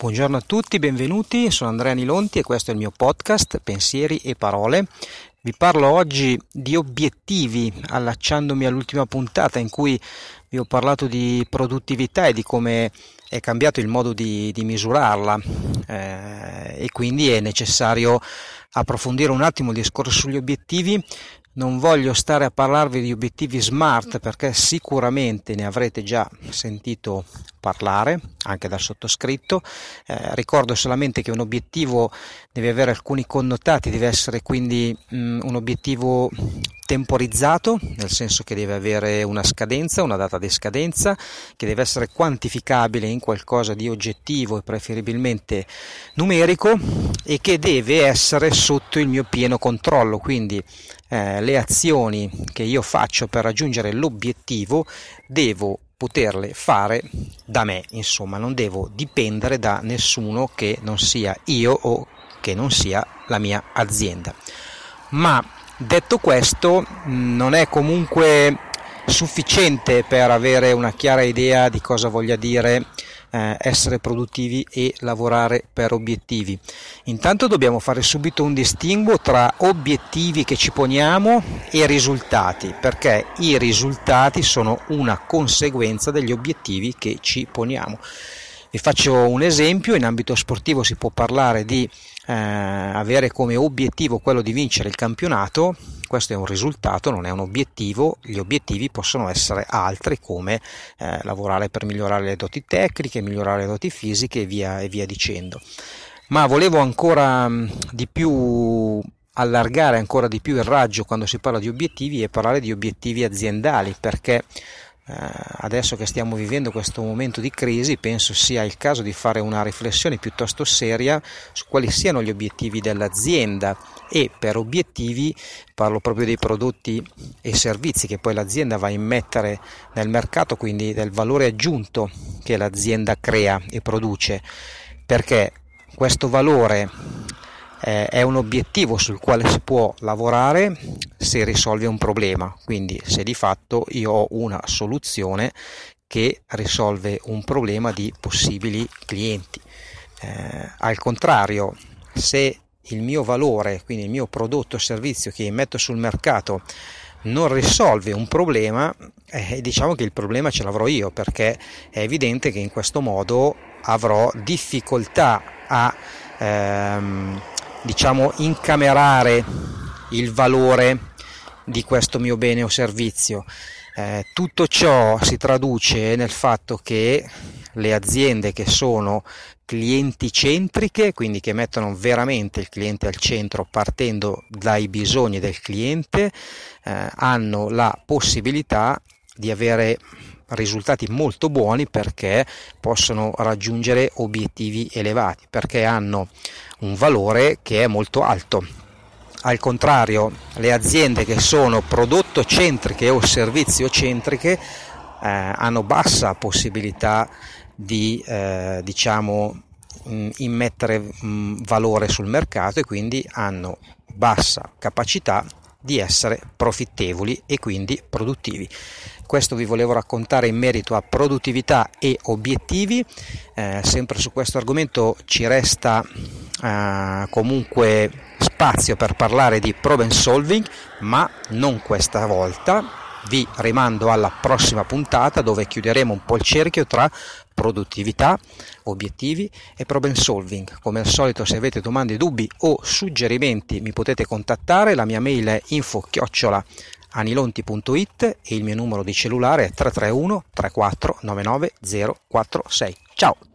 Buongiorno a tutti, benvenuti, sono Andrea Nilonti e questo è il mio podcast Pensieri e Parole. Vi parlo oggi di obiettivi, allacciandomi all'ultima puntata in cui vi ho parlato di produttività e di come è cambiato il modo di, di misurarla eh, e quindi è necessario approfondire un attimo il discorso sugli obiettivi non voglio stare a parlarvi di obiettivi smart perché sicuramente ne avrete già sentito parlare anche dal sottoscritto. Eh, ricordo solamente che un obiettivo deve avere alcuni connotati, deve essere quindi mh, mm, un obiettivo temporizzato, nel senso che deve avere una scadenza, una data di scadenza, che deve essere quantificabile in qualcosa di oggettivo e preferibilmente numerico e che deve essere sotto il mio pieno controllo, quindi eh, le azioni che io faccio per raggiungere l'obiettivo devo poterle fare da me, insomma, non devo dipendere da nessuno che non sia io o che non sia la mia azienda. Ma detto questo, non è comunque sufficiente per avere una chiara idea di cosa voglia dire eh, essere produttivi e lavorare per obiettivi. Intanto dobbiamo fare subito un distinguo tra obiettivi che ci poniamo e risultati, perché i risultati sono una conseguenza degli obiettivi che ci poniamo. Vi faccio un esempio, in ambito sportivo si può parlare di eh, avere come obiettivo quello di vincere il campionato, questo è un risultato, non è un obiettivo, gli obiettivi possono essere altri come eh, lavorare per migliorare le doti tecniche, migliorare le doti fisiche e via, e via dicendo. Ma volevo ancora mm, di più allargare ancora di più il raggio quando si parla di obiettivi e parlare di obiettivi aziendali perché adesso che stiamo vivendo questo momento di crisi, penso sia il caso di fare una riflessione piuttosto seria su quali siano gli obiettivi dell'azienda e per obiettivi parlo proprio dei prodotti e servizi che poi l'azienda va a immettere nel mercato, quindi del valore aggiunto che l'azienda crea e produce, perché questo valore eh, è un obiettivo sul quale si può lavorare se risolve un problema, quindi se di fatto io ho una soluzione che risolve un problema di possibili clienti. Eh, al contrario, se il mio valore, quindi il mio prodotto o servizio che metto sul mercato non risolve un problema, eh, diciamo che il problema ce l'avrò io perché è evidente che in questo modo avrò difficoltà a ehm, diciamo incamerare il valore di questo mio bene o servizio. Eh, tutto ciò si traduce nel fatto che le aziende che sono clienti centriche, quindi che mettono veramente il cliente al centro partendo dai bisogni del cliente, eh, hanno la possibilità di avere risultati molto buoni perché possono raggiungere obiettivi elevati, perché hanno un valore che è molto alto. Al contrario, le aziende che sono prodotto centriche o servizio centriche eh, hanno bassa possibilità di eh, diciamo mh, immettere mh, valore sul mercato e quindi hanno bassa capacità di essere profittevoli e quindi produttivi. Questo vi volevo raccontare in merito a produttività e obiettivi. Eh, sempre su questo argomento ci resta eh, comunque spazio per parlare di problem solving, ma non questa volta. Vi rimando alla prossima puntata dove chiuderemo un po' il cerchio tra produttività, obiettivi e problem solving. Come al solito se avete domande, dubbi o suggerimenti mi potete contattare, la mia mail è info anilonti.it e il mio numero di cellulare è 331 34 99 046. Ciao!